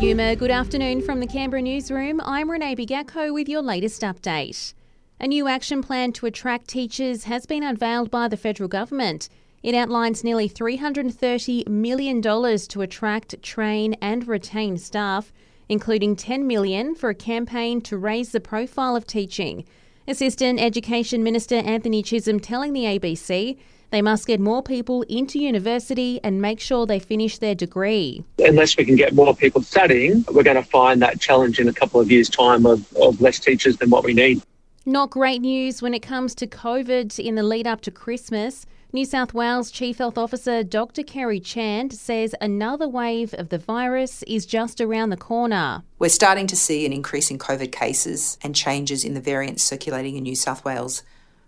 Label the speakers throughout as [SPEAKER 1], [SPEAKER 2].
[SPEAKER 1] Yuma, good afternoon from the Canberra newsroom. I'm Renee Bigacco with your latest update. A new action plan to attract teachers has been unveiled by the federal government. It outlines nearly $330 million to attract, train, and retain staff, including 10 million for a campaign to raise the profile of teaching. Assistant Education Minister Anthony Chisholm telling the ABC they must get more people into university and make sure they finish their degree.
[SPEAKER 2] Unless we can get more people studying, we're going to find that challenge in a couple of years' time of, of less teachers than what we need.
[SPEAKER 1] Not great news when it comes to COVID in the lead up to Christmas. New South Wales Chief Health Officer Dr. Kerry Chant says another wave of the virus is just around the corner.
[SPEAKER 3] We're starting to see an increase in COVID cases and changes in the variants circulating in New South Wales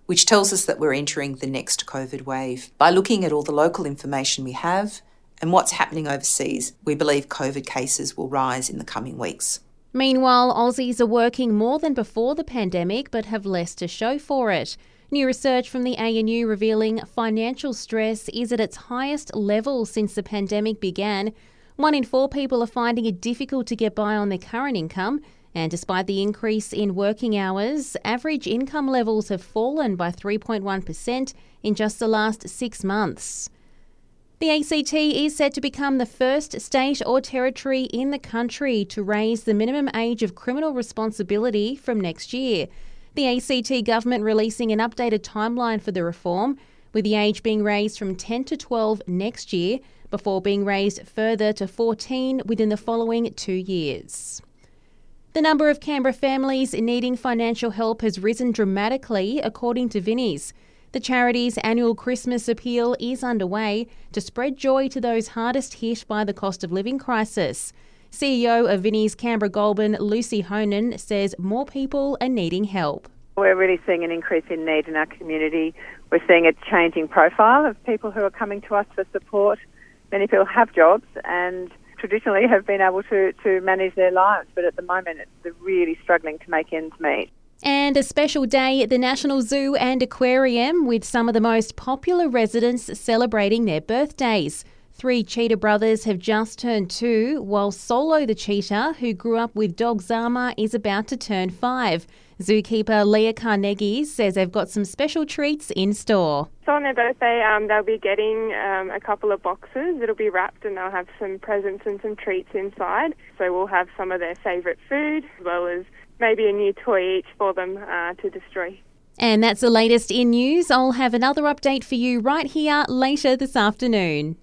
[SPEAKER 3] which tells us that we're entering the next COVID wave. By looking at all the local information we have and what's happening overseas, we believe COVID cases will rise in the coming weeks.
[SPEAKER 1] Meanwhile, Aussies are working more than before the pandemic but have less to show for it. New research from the ANU revealing financial stress is at its highest level since the pandemic began. One in four people are finding it difficult to get by on their current income, and despite the increase in working hours, average income levels have fallen by 3.1% in just the last six months. The ACT is set to become the first state or territory in the country to raise the minimum age of criminal responsibility from next year. The ACT government releasing an updated timeline for the reform, with the age being raised from 10 to 12 next year, before being raised further to 14 within the following two years. The number of Canberra families needing financial help has risen dramatically, according to Vinnie's. The charity's annual Christmas appeal is underway to spread joy to those hardest hit by the cost of living crisis. CEO of Vinnie's Canberra Goulburn, Lucy Honan, says more people are needing help.
[SPEAKER 4] We're really seeing an increase in need in our community. We're seeing a changing profile of people who are coming to us for support. Many people have jobs and traditionally have been able to, to manage their lives, but at the moment they're really struggling to make ends meet.
[SPEAKER 1] And a special day at the National Zoo and Aquarium with some of the most popular residents celebrating their birthdays. Three cheetah brothers have just turned two, while Solo the cheetah, who grew up with dog Zama, is about to turn five. Zookeeper Leah Carnegie says they've got some special treats in store.
[SPEAKER 5] So on their birthday, um, they'll be getting um, a couple of boxes. It'll be wrapped and they'll have some presents and some treats inside. So we'll have some of their favourite food as well as maybe a new toy each for them uh, to destroy.
[SPEAKER 1] And that's the latest in news. I'll have another update for you right here later this afternoon.